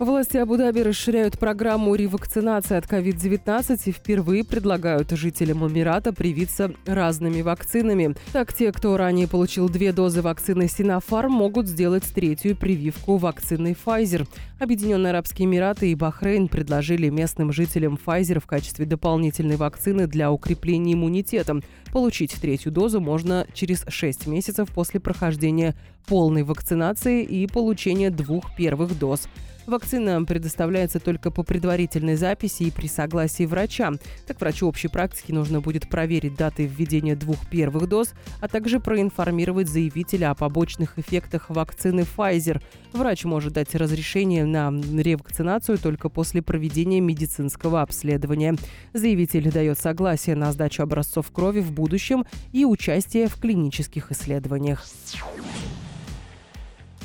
Власти Абу-Даби расширяют программу ревакцинации от COVID-19 и впервые предлагают жителям Эмирата привиться разными вакцинами. Так, те, кто ранее получил две дозы вакцины Синофарм, могут сделать третью прививку вакциной Pfizer. Объединенные Арабские Эмираты и Бахрейн предложили местным жителям Pfizer в качестве дополнительной вакцины для укрепления иммунитета. Получить третью дозу можно через 6 месяцев после прохождения полной вакцинации и получения двух первых доз. Вакцина предоставляется только по предварительной записи и при согласии врача. Так врачу общей практики нужно будет проверить даты введения двух первых доз, а также проинформировать заявителя о побочных эффектах вакцины Pfizer. Врач может дать разрешение на ревакцинацию только после проведения медицинского обследования. Заявитель дает согласие на сдачу образцов крови в будущем и участие в клинических исследованиях.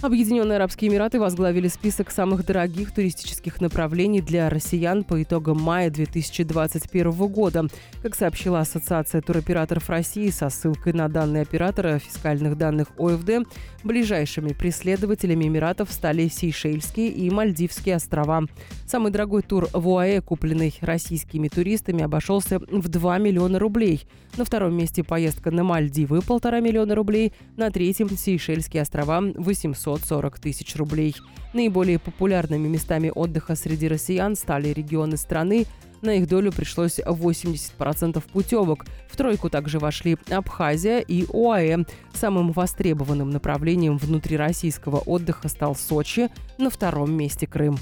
Объединенные Арабские Эмираты возглавили список самых дорогих туристических направлений для россиян по итогам мая 2021 года. Как сообщила Ассоциация туроператоров России со ссылкой на данные оператора фискальных данных ОФД, ближайшими преследователями Эмиратов стали Сейшельские и Мальдивские острова. Самый дорогой тур в УАЭ, купленный российскими туристами, обошелся в 2 миллиона рублей. На втором месте поездка на Мальдивы – полтора миллиона рублей. На третьем – Сейшельские острова – 800 540 тысяч рублей. Наиболее популярными местами отдыха среди россиян стали регионы страны, на их долю пришлось 80% путевок. В тройку также вошли Абхазия и ОАЭ. Самым востребованным направлением внутрироссийского отдыха стал Сочи, на втором месте Крым.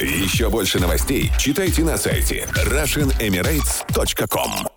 Еще больше новостей читайте на сайте RussianEmirates.com